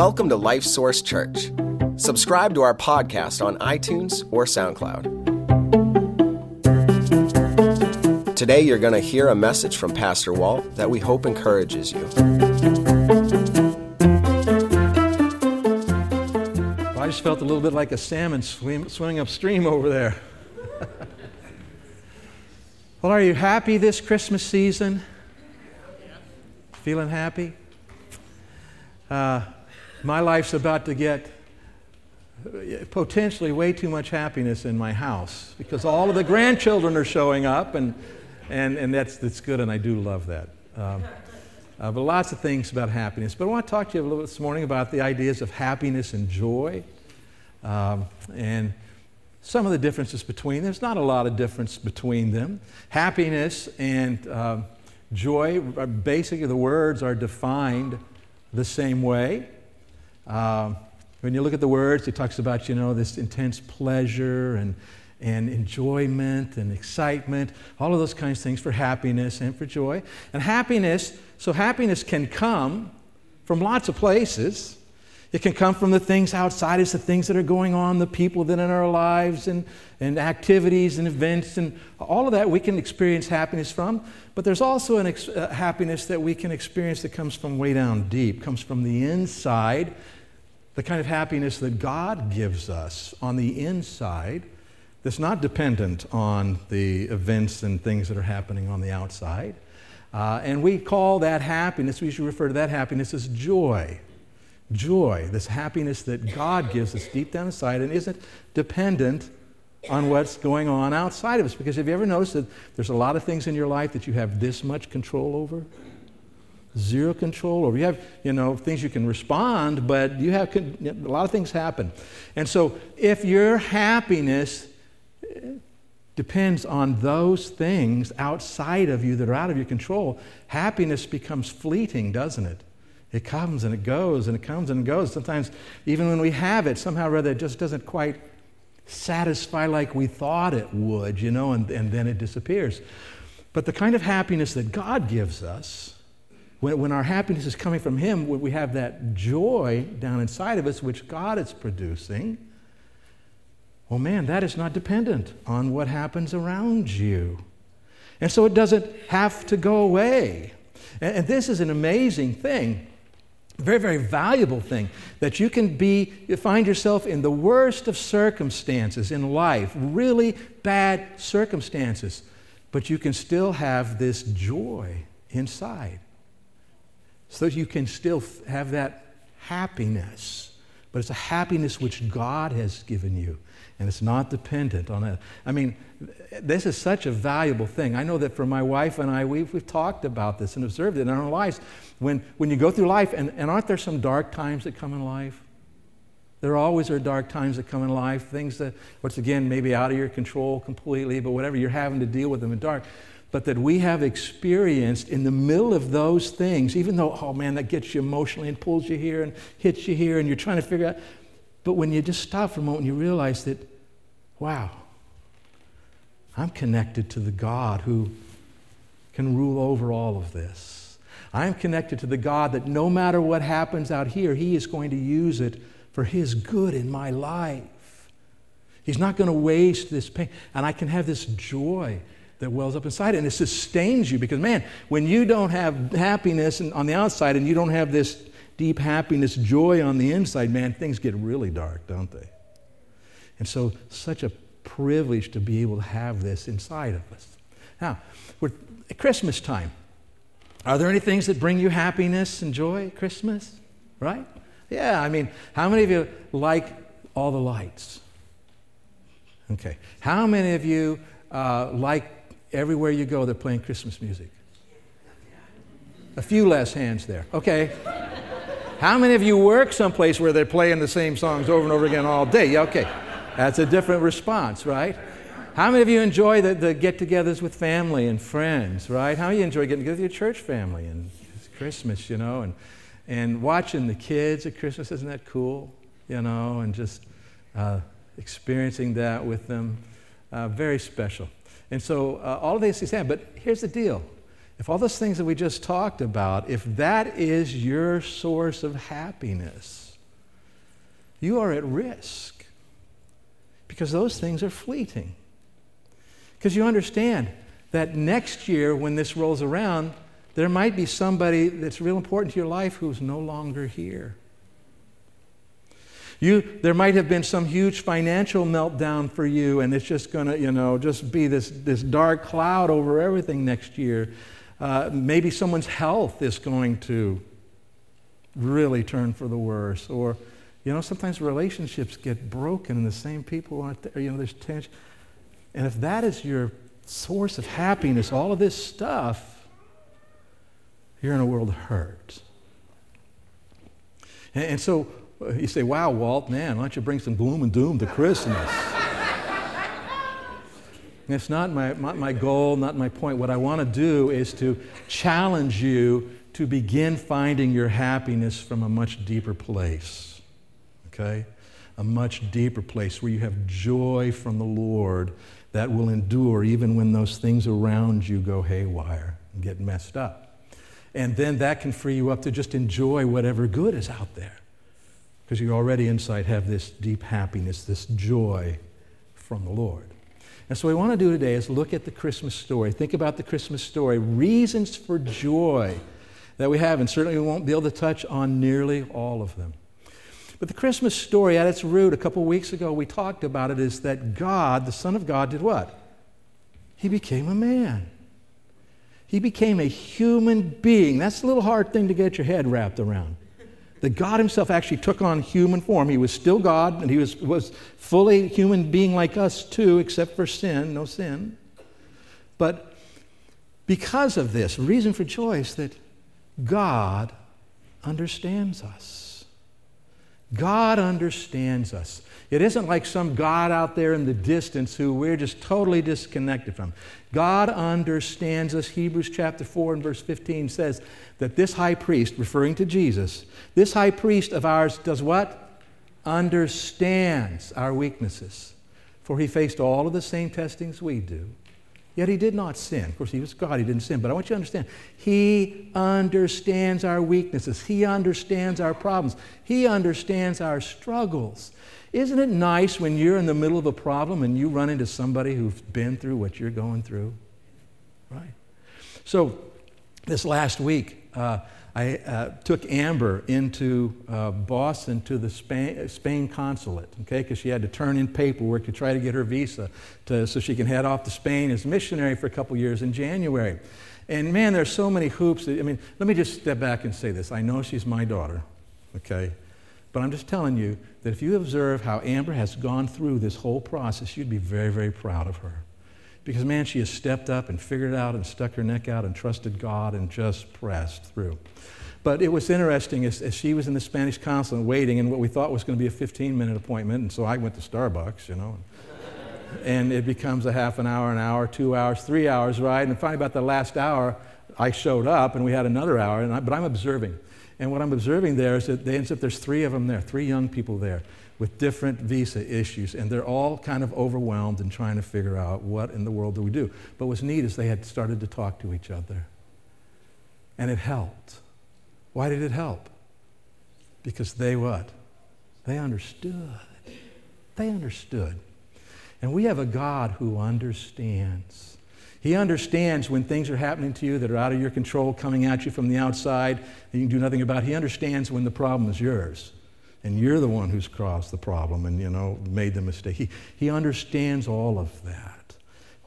Welcome to Life Source Church. Subscribe to our podcast on iTunes or SoundCloud. Today, you're going to hear a message from Pastor Walt that we hope encourages you. I just felt a little bit like a salmon swim, swimming upstream over there. well, are you happy this Christmas season? Feeling happy? Uh, my life's about to get potentially way too much happiness in my house because all of the grandchildren are showing up, and, and, and that's, that's good, and I do love that. Um, uh, but lots of things about happiness. But I want to talk to you a little bit this morning about the ideas of happiness and joy um, and some of the differences between them. There's not a lot of difference between them. Happiness and um, joy, basically, the words are defined the same way. Um, when you look at the words, it talks about, you know, this intense pleasure and, and enjoyment and excitement, all of those kinds of things for happiness and for joy. And happiness, so happiness can come from lots of places. It can come from the things outside us, the things that are going on, the people that are in our lives, and, and activities and events, and all of that we can experience happiness from. But there's also a ex- uh, happiness that we can experience that comes from way down deep, comes from the inside the kind of happiness that God gives us on the inside that's not dependent on the events and things that are happening on the outside. Uh, and we call that happiness, we should refer to that happiness as joy. Joy, this happiness that God gives us deep down inside and isn't dependent on what's going on outside of us. Because have you ever noticed that there's a lot of things in your life that you have this much control over? zero control over. You have, you know, things you can respond, but you have a lot of things happen. And so, if your happiness eh, depends on those things outside of you that are out of your control, happiness becomes fleeting, doesn't it? It comes and it goes and it comes and it goes. Sometimes, even when we have it, somehow or other, it just doesn't quite satisfy like we thought it would, you know, and, and then it disappears. But the kind of happiness that God gives us, when, when our happiness is coming from Him, we have that joy down inside of us, which God is producing, well, man, that is not dependent on what happens around you. And so it doesn't have to go away. And, and this is an amazing thing very, very valuable thing that you can be, you find yourself in the worst of circumstances in life, really bad circumstances, but you can still have this joy inside so you can still have that happiness. But it's a happiness which God has given you, and it's not dependent on it. I mean, this is such a valuable thing. I know that for my wife and I, we've, we've talked about this and observed it in our lives. When, when you go through life, and, and aren't there some dark times that come in life? There always are dark times that come in life, things that, once again, maybe out of your control completely, but whatever, you're having to deal with them in dark but that we have experienced in the middle of those things, even though, oh man, that gets you emotionally and pulls you here and hits you here, and you're trying to figure out. But when you just stop for a moment, and you realize that, wow, I'm connected to the God who can rule over all of this. I'm connected to the God that no matter what happens out here, He is going to use it for His good in my life. He's not going to waste this pain. And I can have this joy that wells up inside and it sustains you because man when you don't have happiness on the outside and you don't have this deep happiness joy on the inside man things get really dark don't they? And so such a privilege to be able to have this inside of us. Now we're at christmas time. Are there any things that bring you happiness and joy at christmas? Right? Yeah i mean how many of you like all the lights? Okay. How many of you uh, like Everywhere you go, they're playing Christmas music. A few less hands there. Okay. How many of you work someplace where they're playing the same songs over and over again all day? Yeah, okay. That's a different response, right? How many of you enjoy the, the get togethers with family and friends, right? How many enjoy getting together with your church family and Christmas, you know, and, and watching the kids at Christmas? Isn't that cool? You know, and just uh, experiencing that with them. Uh, very special. And so uh, all of these things happen. But here's the deal if all those things that we just talked about, if that is your source of happiness, you are at risk because those things are fleeting. Because you understand that next year, when this rolls around, there might be somebody that's real important to your life who's no longer here. You, there might have been some huge financial meltdown for you, and it's just going to, you know, just be this, this dark cloud over everything next year. Uh, maybe someone's health is going to really turn for the worse. Or, you know, sometimes relationships get broken and the same people aren't there. You know, there's tension. And if that is your source of happiness, all of this stuff, you're in a world of hurt. And, and so uh, you say, wow, Walt, man, why don't you bring some gloom and doom to Christmas? It's not my, not my goal, not my point. What I want to do is to challenge you to begin finding your happiness from a much deeper place. Okay? A much deeper place where you have joy from the Lord that will endure even when those things around you go haywire and get messed up. And then that can free you up to just enjoy whatever good is out there. Because you already inside have this deep happiness, this joy from the Lord. And so, what we want to do today is look at the Christmas story. Think about the Christmas story, reasons for joy that we have, and certainly we won't be able to touch on nearly all of them. But the Christmas story, at its root, a couple weeks ago we talked about it, is that God, the Son of God, did what? He became a man. He became a human being. That's a little hard thing to get your head wrapped around that God Himself actually took on human form. He was still God, and He was, was fully human being like us too, except for sin, no sin. But because of this, reason for is that God understands us. God understands us. It isn't like some God out there in the distance who we're just totally disconnected from. God understands us. Hebrews chapter 4 and verse 15 says that this high priest, referring to Jesus, this high priest of ours does what? Understands our weaknesses. For he faced all of the same testings we do. Yet he did not sin. Of course, he was God, he didn't sin. But I want you to understand, he understands our weaknesses, he understands our problems, he understands our struggles. Isn't it nice when you're in the middle of a problem and you run into somebody who's been through what you're going through? Right? So, this last week, uh, I uh, took Amber into uh, Boston to the Spain, Spain consulate, okay, because she had to turn in paperwork to try to get her visa to, so she can head off to Spain as missionary for a couple years in January. And man, there's so many hoops. That, I mean, let me just step back and say this. I know she's my daughter, okay? But I'm just telling you that if you observe how Amber has gone through this whole process, you'd be very, very proud of her. Because, man, she has stepped up and figured it out and stuck her neck out and trusted God and just pressed through. But it was interesting as, as she was in the Spanish consulate waiting, and what we thought was going to be a 15 minute appointment, and so I went to Starbucks, you know. and it becomes a half an hour, an hour, two hours, three hours, right? And finally, about the last hour, I showed up, and we had another hour, and I, but I'm observing. And what I'm observing there is that they there's three of them there, three young people there with different visa issues, and they're all kind of overwhelmed and trying to figure out what in the world do we do. But what's neat is they had started to talk to each other. And it helped. Why did it help? Because they what? They understood. They understood. And we have a God who understands. He understands when things are happening to you that are out of your control, coming at you from the outside, that you can do nothing about. He understands when the problem is yours. And you're the one who's caused the problem and, you know, made the mistake. He, he understands all of that.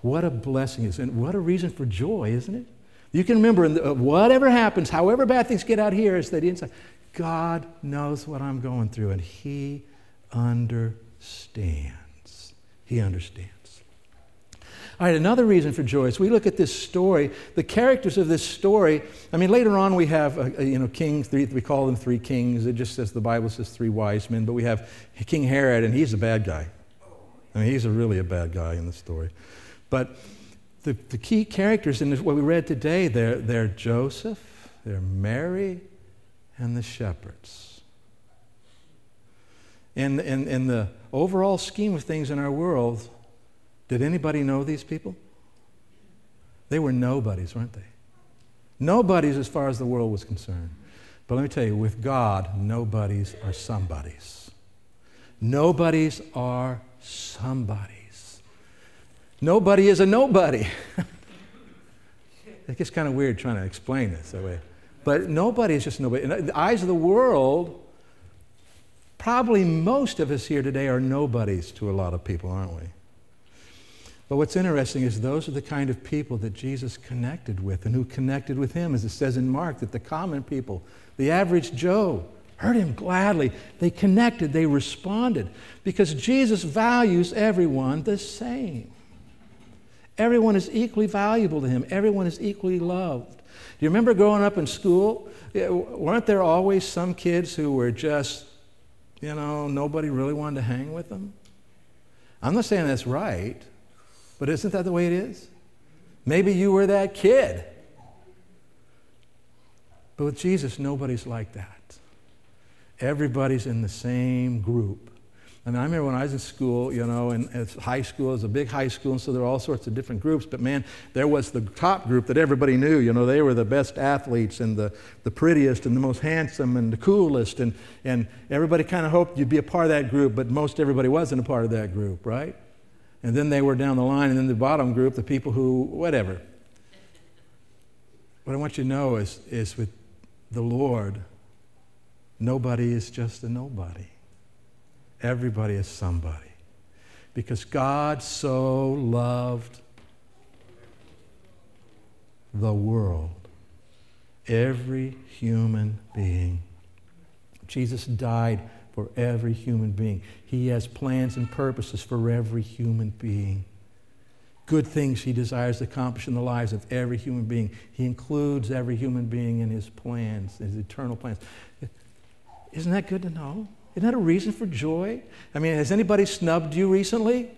What a blessing is, and what a reason for joy, isn't it? You can remember, the, uh, whatever happens, however bad things get out here, is that inside, God knows what I'm going through, and He understands. He understands. All right, another reason for joy is we look at this story, the characters of this story. I mean, later on we have, uh, uh, you know, kings, three, we call them three kings. It just says, the Bible says three wise men, but we have King Herod, and he's a bad guy. I mean, he's a really a bad guy in the story. But the, the key characters in this, what we read today, they're, they're Joseph, they're Mary, and the shepherds. In, in, in the overall scheme of things in our world, did anybody know these people? They were nobodies, weren't they? Nobodies as far as the world was concerned. But let me tell you, with God, nobodies are somebodies. Nobodies are somebodies. Nobody is a nobody. it gets kind of weird trying to explain this that way. But nobody is just nobody. In the eyes of the world, probably most of us here today are nobodies to a lot of people, aren't we? But what's interesting is those are the kind of people that Jesus connected with and who connected with him, as it says in Mark, that the common people, the average Joe, heard him gladly. They connected, they responded, because Jesus values everyone the same. Everyone is equally valuable to him, everyone is equally loved. Do you remember growing up in school? Weren't there always some kids who were just, you know, nobody really wanted to hang with them? I'm not saying that's right, but isn't that the way it is? Maybe you were that kid. But with Jesus, nobody's like that. Everybody's in the same group. I mean, I remember when I was in school, you know, and it's high school, it was a big high school, and so there were all sorts of different groups. But man, there was the top group that everybody knew. You know, they were the best athletes and the, the prettiest and the most handsome and the coolest. And, and everybody kind of hoped you'd be a part of that group, but most everybody wasn't a part of that group, right? And then they were down the line, and then the bottom group, the people who, whatever. What I want you to know is, is with the Lord, nobody is just a nobody. Everybody is somebody. Because God so loved the world, every human being. Jesus died for every human being. He has plans and purposes for every human being. Good things he desires to accomplish in the lives of every human being. He includes every human being in his plans, his eternal plans. Isn't that good to know? Isn't that a reason for joy? I mean, has anybody snubbed you recently?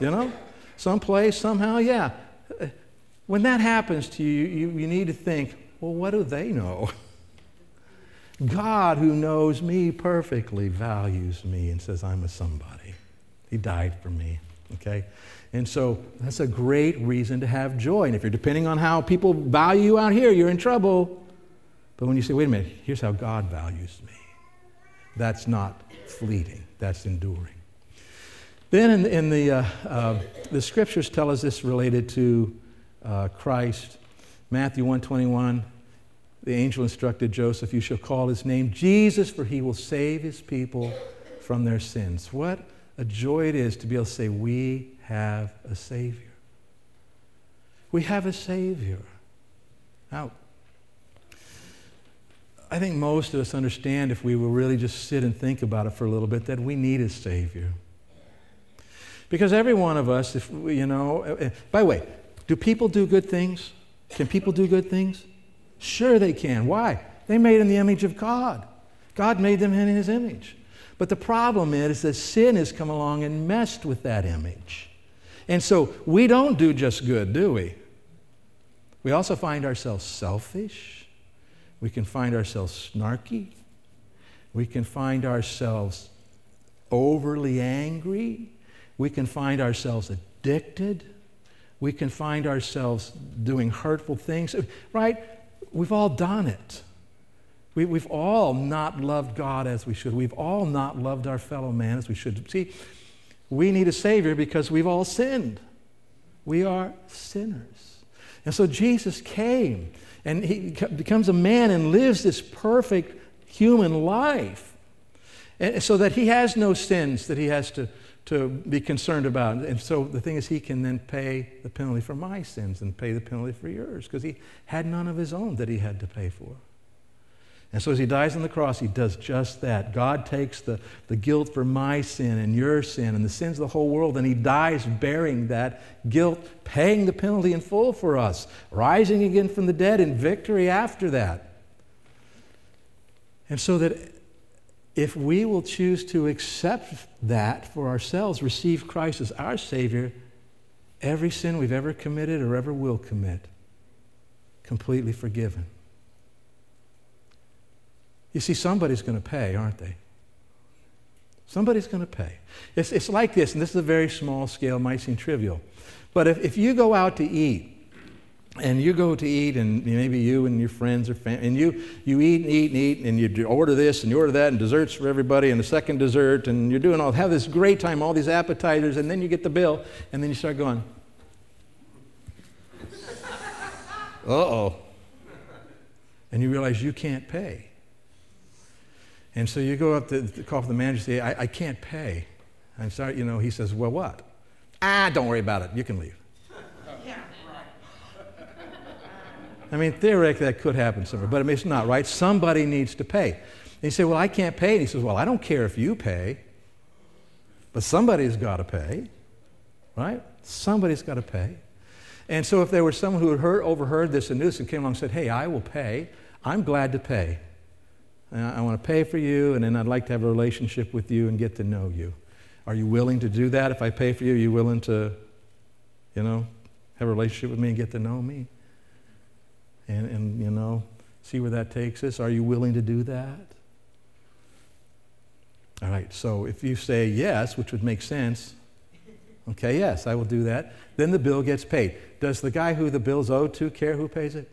You know? Someplace, somehow, yeah. When that happens to you, you, you need to think, well, what do they know? God, who knows me perfectly, values me and says, I'm a somebody. He died for me. Okay? And so that's a great reason to have joy. And if you're depending on how people value you out here, you're in trouble. But when you say, wait a minute, here's how God values me, that's not fleeting, that's enduring. Then in, in the, uh, uh, the scriptures tell us this related to uh, Christ. Matthew 121, the angel instructed Joseph, You shall call his name Jesus, for he will save his people from their sins. What a joy it is to be able to say, We have a Savior. We have a Savior. Now, I think most of us understand if we will really just sit and think about it for a little bit that we need a Savior. Because every one of us, if we, you know, uh, uh, by the way, do people do good things? Can people do good things? Sure, they can. Why? They made in the image of God. God made them in His image. But the problem is that sin has come along and messed with that image. And so we don't do just good, do we? We also find ourselves selfish. We can find ourselves snarky. We can find ourselves overly angry. We can find ourselves addicted. We can find ourselves doing hurtful things. Right? We've all done it. We, we've all not loved God as we should. We've all not loved our fellow man as we should. See, we need a Savior because we've all sinned. We are sinners. And so Jesus came and he becomes a man and lives this perfect human life. And so that he has no sins that he has to, to be concerned about. And so the thing is, he can then pay the penalty for my sins and pay the penalty for yours because he had none of his own that he had to pay for. And so as he dies on the cross, he does just that. God takes the, the guilt for my sin and your sin and the sins of the whole world, and he dies bearing that guilt, paying the penalty in full for us, rising again from the dead in victory after that. And so that if we will choose to accept that for ourselves, receive Christ as our Savior, every sin we've ever committed or ever will commit, completely forgiven. You see, somebody's going to pay, aren't they? Somebody's going to pay. It's, it's like this, and this is a very small scale, might seem trivial. But if, if you go out to eat, and you go to eat, and maybe you and your friends or family, and you, you eat and eat and eat, and you order this and you order that, and desserts for everybody, and a second dessert, and you're doing all, have this great time, all these appetizers, and then you get the bill, and then you start going, uh oh. And you realize you can't pay. And so you go up to, to call for the manager and say, I, I can't pay. I'm sorry, you know, he says, Well, what? Ah, don't worry about it. You can leave. I mean, theoretically, that could happen somewhere, but I mean, it's not, right? Somebody needs to pay. And you say, Well, I can't pay. And he says, Well, I don't care if you pay, but somebody's got to pay, right? Somebody's got to pay. And so, if there was someone who had heard, overheard this and this and came along and said, Hey, I will pay, I'm glad to pay. I want to pay for you, and then I'd like to have a relationship with you and get to know you. Are you willing to do that? If I pay for you, are you willing to, you know, have a relationship with me and get to know me? And, and you know, see where that takes us? Are you willing to do that? All right, so if you say yes, which would make sense, okay, yes, I will do that, then the bill gets paid. Does the guy who the bill's owed to care who pays it?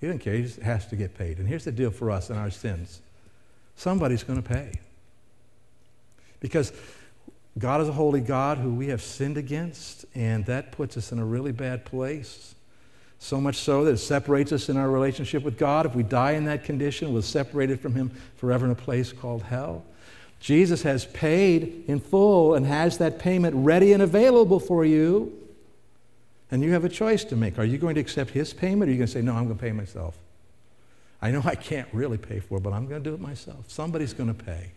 He doesn't care, he just has to get paid. And here's the deal for us and our sins somebody's going to pay. Because God is a holy God who we have sinned against, and that puts us in a really bad place. So much so that it separates us in our relationship with God. If we die in that condition, we're separated from Him forever in a place called hell. Jesus has paid in full and has that payment ready and available for you. And you have a choice to make. Are you going to accept His payment or are you going to say, No, I'm going to pay myself? I know I can't really pay for it, but I'm going to do it myself. Somebody's going to pay.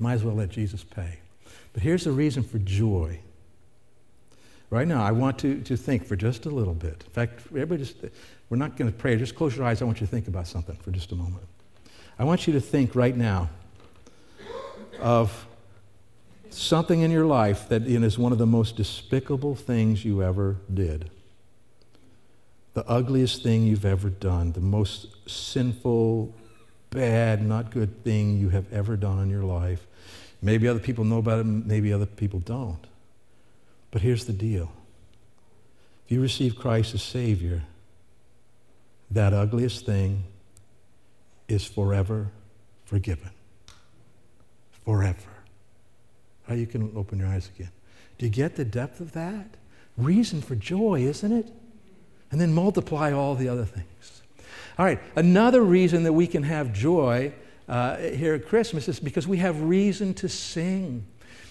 Might as well let Jesus pay. But here's the reason for joy right now, I want to, to think for just a little bit. In fact, everybody just, we're not going to pray. Just close your eyes. I want you to think about something for just a moment. I want you to think right now of something in your life that is one of the most despicable things you ever did. The ugliest thing you've ever done, the most sinful, bad, not good thing you have ever done in your life. Maybe other people know about it, maybe other people don't. But here's the deal if you receive Christ as Savior, that ugliest thing is forever forgiven. Forever. Now you can open your eyes again. Do you get the depth of that? Reason for joy, isn't it? And then multiply all the other things. All right, another reason that we can have joy uh, here at Christmas is because we have reason to sing.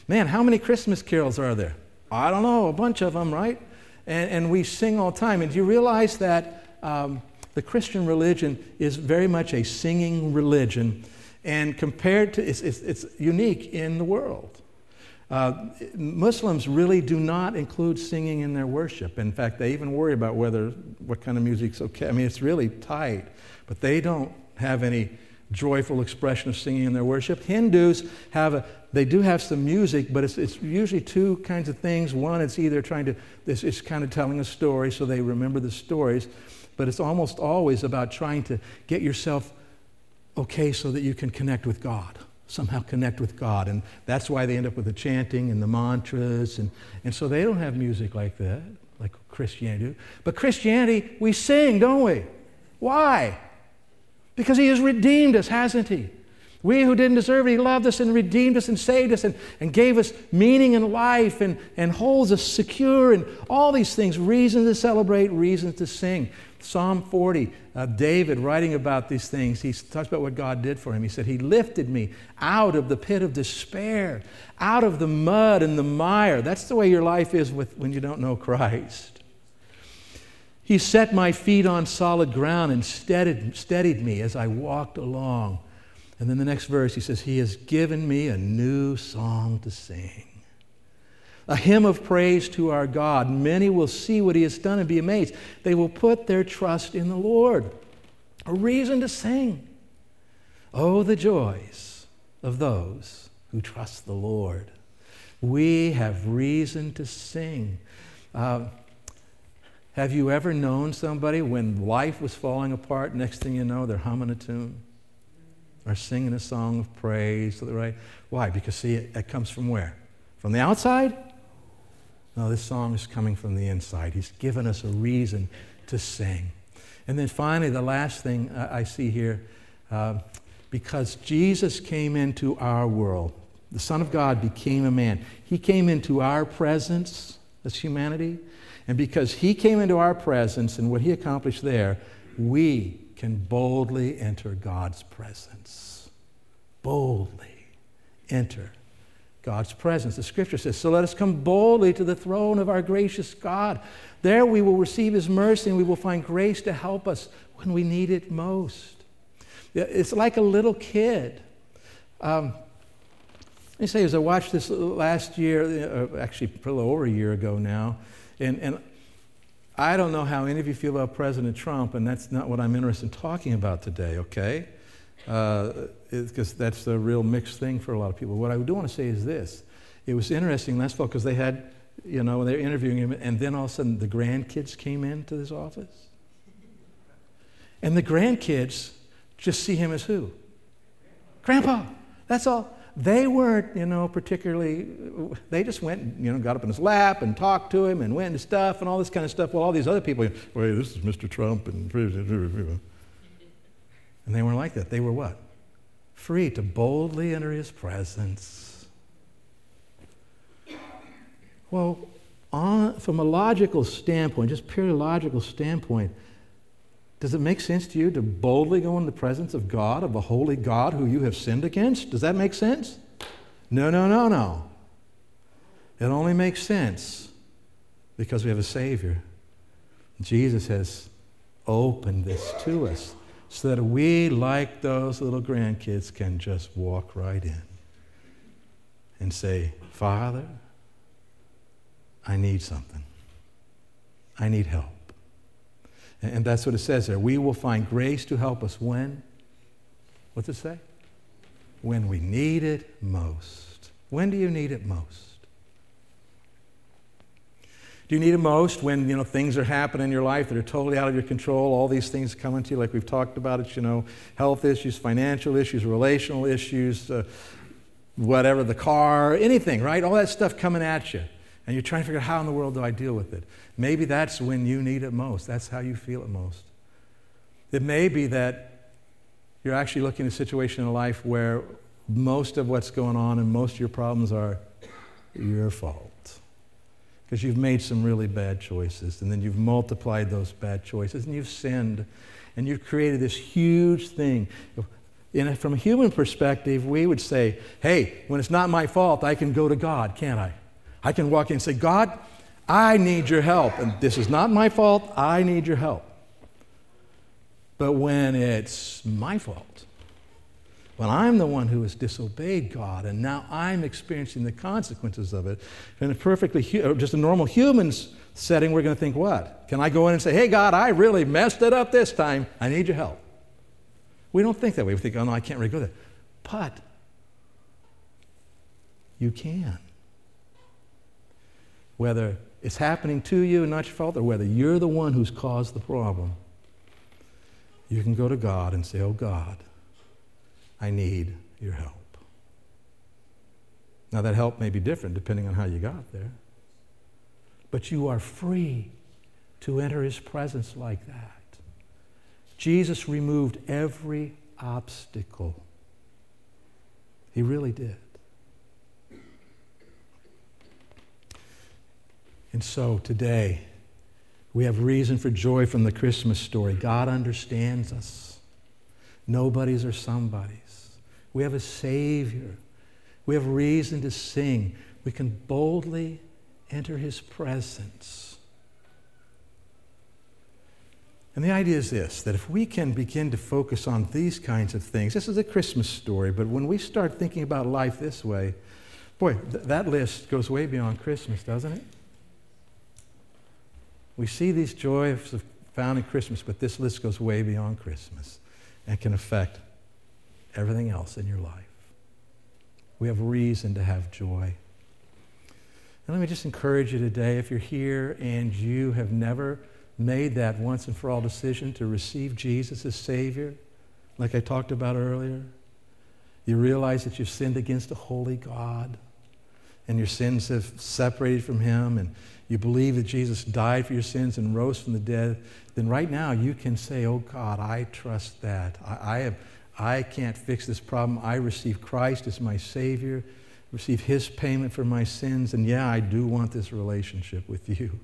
Man, how many Christmas carols are there? I don't know, a bunch of them, right? And, and we sing all the time. And do you realize that um, the Christian religion is very much a singing religion? And compared to, it's, it's, it's unique in the world. Uh, Muslims really do not include singing in their worship. In fact, they even worry about whether what kind of music's okay. I mean, it's really tight, but they don't have any joyful expression of singing in their worship. Hindus have a, they do have some music, but it's, it's usually two kinds of things. One, it's either trying to, this is kind of telling a story so they remember the stories, but it's almost always about trying to get yourself okay so that you can connect with God, somehow connect with God. And that's why they end up with the chanting and the mantras. And, and so they don't have music like that, like Christianity. But Christianity, we sing, don't we? Why? Because he has redeemed us, hasn't he? We who didn't deserve it, he loved us and redeemed us and saved us and, and gave us meaning in life and, and holds us secure and all these things. Reasons to celebrate, reasons to sing. Psalm 40, uh, David writing about these things, he talks about what God did for him. He said, He lifted me out of the pit of despair, out of the mud and the mire. That's the way your life is with, when you don't know Christ. He set my feet on solid ground and steadied, steadied me as I walked along. And then the next verse, he says, He has given me a new song to sing. A hymn of praise to our God. Many will see what He has done and be amazed. They will put their trust in the Lord. A reason to sing. Oh, the joys of those who trust the Lord. We have reason to sing. Uh, have you ever known somebody when life was falling apart, next thing you know, they're humming a tune or singing a song of praise, right? Why? Because, see, it, it comes from where? From the outside? No, this song is coming from the inside. He's given us a reason to sing. And then finally, the last thing I see here uh, because Jesus came into our world, the Son of God became a man. He came into our presence as humanity. And because He came into our presence and what He accomplished there, we can boldly enter God's presence. Boldly enter God's presence. The scripture says, So let us come boldly to the throne of our gracious God. There we will receive His mercy and we will find grace to help us when we need it most. It's like a little kid. Um, let me say, as I watched this last year, uh, actually, a little over a year ago now, and, and I don't know how any of you feel about President Trump, and that's not what I'm interested in talking about today, okay? Because uh, that's a real mixed thing for a lot of people. What I do want to say is this it was interesting last fall because they had, you know, they were interviewing him, and then all of a sudden the grandkids came into his office. And the grandkids just see him as who? Grandpa. That's all. They weren't, you know, particularly, they just went, you know, got up in his lap and talked to him and went into stuff and all this kind of stuff. Well, all these other people, well, this is Mr. Trump and. And they weren't like that. They were what? Free to boldly enter his presence. Well, on, from a logical standpoint, just purely logical standpoint, does it make sense to you to boldly go in the presence of God, of a holy God who you have sinned against? Does that make sense? No, no, no, no. It only makes sense because we have a Savior. Jesus has opened this to us so that we, like those little grandkids, can just walk right in and say, Father, I need something. I need help. And that's what it says there. We will find grace to help us when? What's it say? When we need it most. When do you need it most? Do you need it most when you know things are happening in your life that are totally out of your control? All these things coming to you, like we've talked about it. You know, health issues, financial issues, relational issues, uh, whatever, the car, anything, right? All that stuff coming at you, and you're trying to figure out how in the world do I deal with it. Maybe that's when you need it most. That's how you feel it most. It may be that you're actually looking at a situation in life where most of what's going on and most of your problems are your fault. Because you've made some really bad choices, and then you've multiplied those bad choices, and you've sinned, and you've created this huge thing. In a, from a human perspective, we would say, hey, when it's not my fault, I can go to God, can't I? I can walk in and say, God, I need your help. And this is not my fault. I need your help. But when it's my fault, when I'm the one who has disobeyed God and now I'm experiencing the consequences of it, in a perfectly, just a normal human setting, we're going to think, what? Can I go in and say, hey, God, I really messed it up this time. I need your help. We don't think that way. We think, oh, no, I can't really go there. But you can. Whether it's happening to you and not your fault, or whether you're the one who's caused the problem, you can go to God and say, Oh God, I need your help. Now, that help may be different depending on how you got there, but you are free to enter his presence like that. Jesus removed every obstacle. He really did. And so today, we have reason for joy from the Christmas story. God understands us. Nobody's or somebody's. We have a Savior. We have reason to sing. We can boldly enter His presence. And the idea is this that if we can begin to focus on these kinds of things, this is a Christmas story, but when we start thinking about life this way, boy, th- that list goes way beyond Christmas, doesn't it? We see these joys found in Christmas, but this list goes way beyond Christmas and can affect everything else in your life. We have reason to have joy. And let me just encourage you today if you're here and you have never made that once and for all decision to receive Jesus as Savior, like I talked about earlier, you realize that you've sinned against a holy God and your sins have separated from Him, and you believe that Jesus died for your sins and rose from the dead, then right now you can say, Oh God, I trust that. I, I, have, I can't fix this problem. I receive Christ as my Savior, receive His payment for my sins, and yeah, I do want this relationship with you.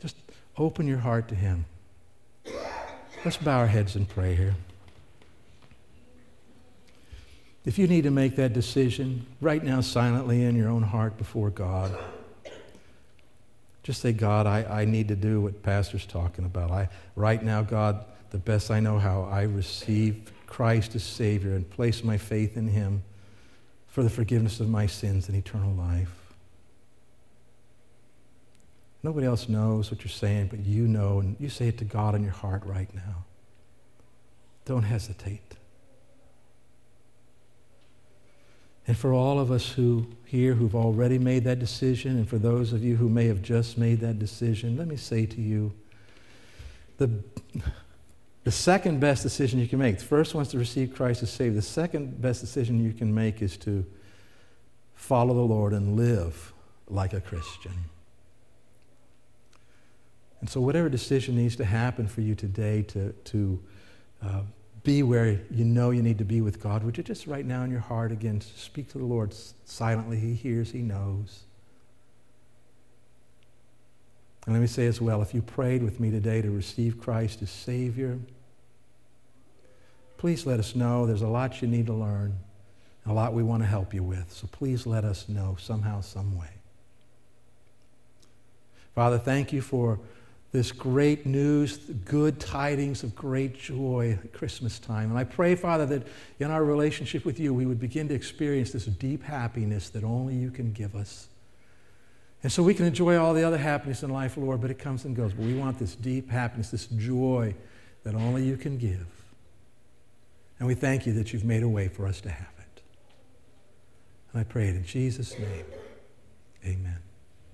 Just open your heart to Him. Let's bow our heads and pray here. If you need to make that decision right now, silently in your own heart before God, just say, God, I, I need to do what Pastor's talking about. I, right now, God, the best I know how, I receive Christ as Savior and place my faith in Him for the forgiveness of my sins and eternal life. Nobody else knows what you're saying, but you know, and you say it to God in your heart right now. Don't hesitate. And for all of us who here who've already made that decision, and for those of you who may have just made that decision, let me say to you the, the second best decision you can make. The first one is to receive Christ as Savior. The second best decision you can make is to follow the Lord and live like a Christian. And so, whatever decision needs to happen for you today to, to uh, be where you know you need to be with God, would you just right now in your heart again speak to the Lord silently? He hears, He knows. And let me say as well if you prayed with me today to receive Christ as Savior, please let us know. There's a lot you need to learn, a lot we want to help you with. So please let us know somehow, some way. Father, thank you for this great news, good tidings of great joy at Christmas time. And I pray, Father, that in our relationship with you, we would begin to experience this deep happiness that only you can give us. And so we can enjoy all the other happiness in life, Lord, but it comes and goes. But we want this deep happiness, this joy that only you can give. And we thank you that you've made a way for us to have it. And I pray it in Jesus' name. Amen.